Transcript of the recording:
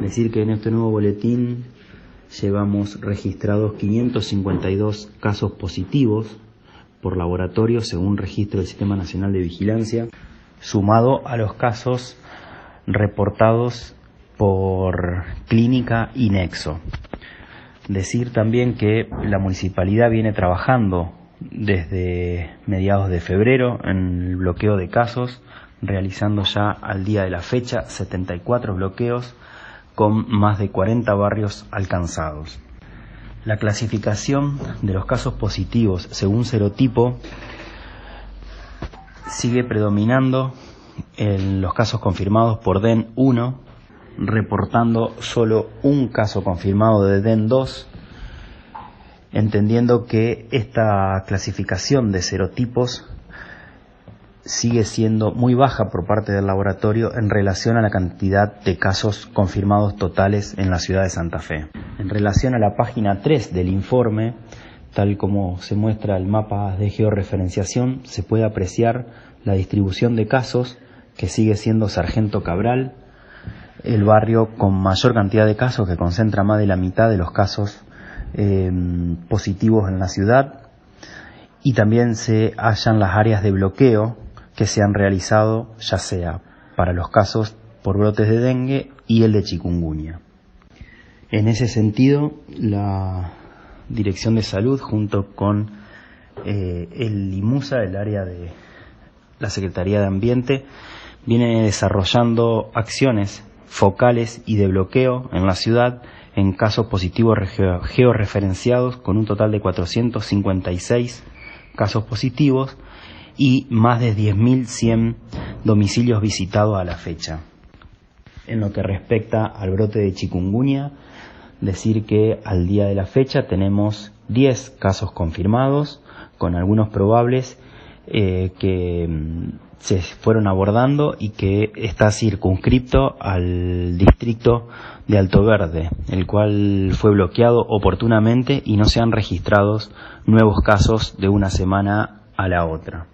Decir que en este nuevo boletín llevamos registrados 552 casos positivos por laboratorio según registro del Sistema Nacional de Vigilancia, sumado a los casos reportados por clínica y nexo. Decir también que la municipalidad viene trabajando desde mediados de febrero en el bloqueo de casos, realizando ya al día de la fecha 74 bloqueos con más de 40 barrios alcanzados. La clasificación de los casos positivos según serotipo sigue predominando en los casos confirmados por DEN 1 reportando solo un caso confirmado de DEN 2, entendiendo que esta clasificación de serotipos sigue siendo muy baja por parte del laboratorio en relación a la cantidad de casos confirmados totales en la ciudad de Santa Fe. En relación a la página 3 del informe, tal como se muestra el mapa de georreferenciación, se puede apreciar la distribución de casos que sigue siendo Sargento Cabral, el barrio con mayor cantidad de casos, que concentra más de la mitad de los casos em, positivos en la ciudad, y también se hallan las áreas de bloqueo que se han realizado, ya sea para los casos por brotes de dengue y el de chikungunya. En ese sentido, la Dirección de Salud, junto con eh, el IMUSA, el área de la Secretaría de Ambiente, viene desarrollando acciones focales y de bloqueo en la ciudad en casos positivos georreferenciados con un total de 456 casos positivos y más de 10.100 domicilios visitados a la fecha. En lo que respecta al brote de chikungunya, decir que al día de la fecha tenemos 10 casos confirmados, con algunos probables eh, que mm, se fueron abordando y que está circunscripto al distrito de Alto Verde, el cual fue bloqueado oportunamente y no se han registrado nuevos casos de una semana a la otra.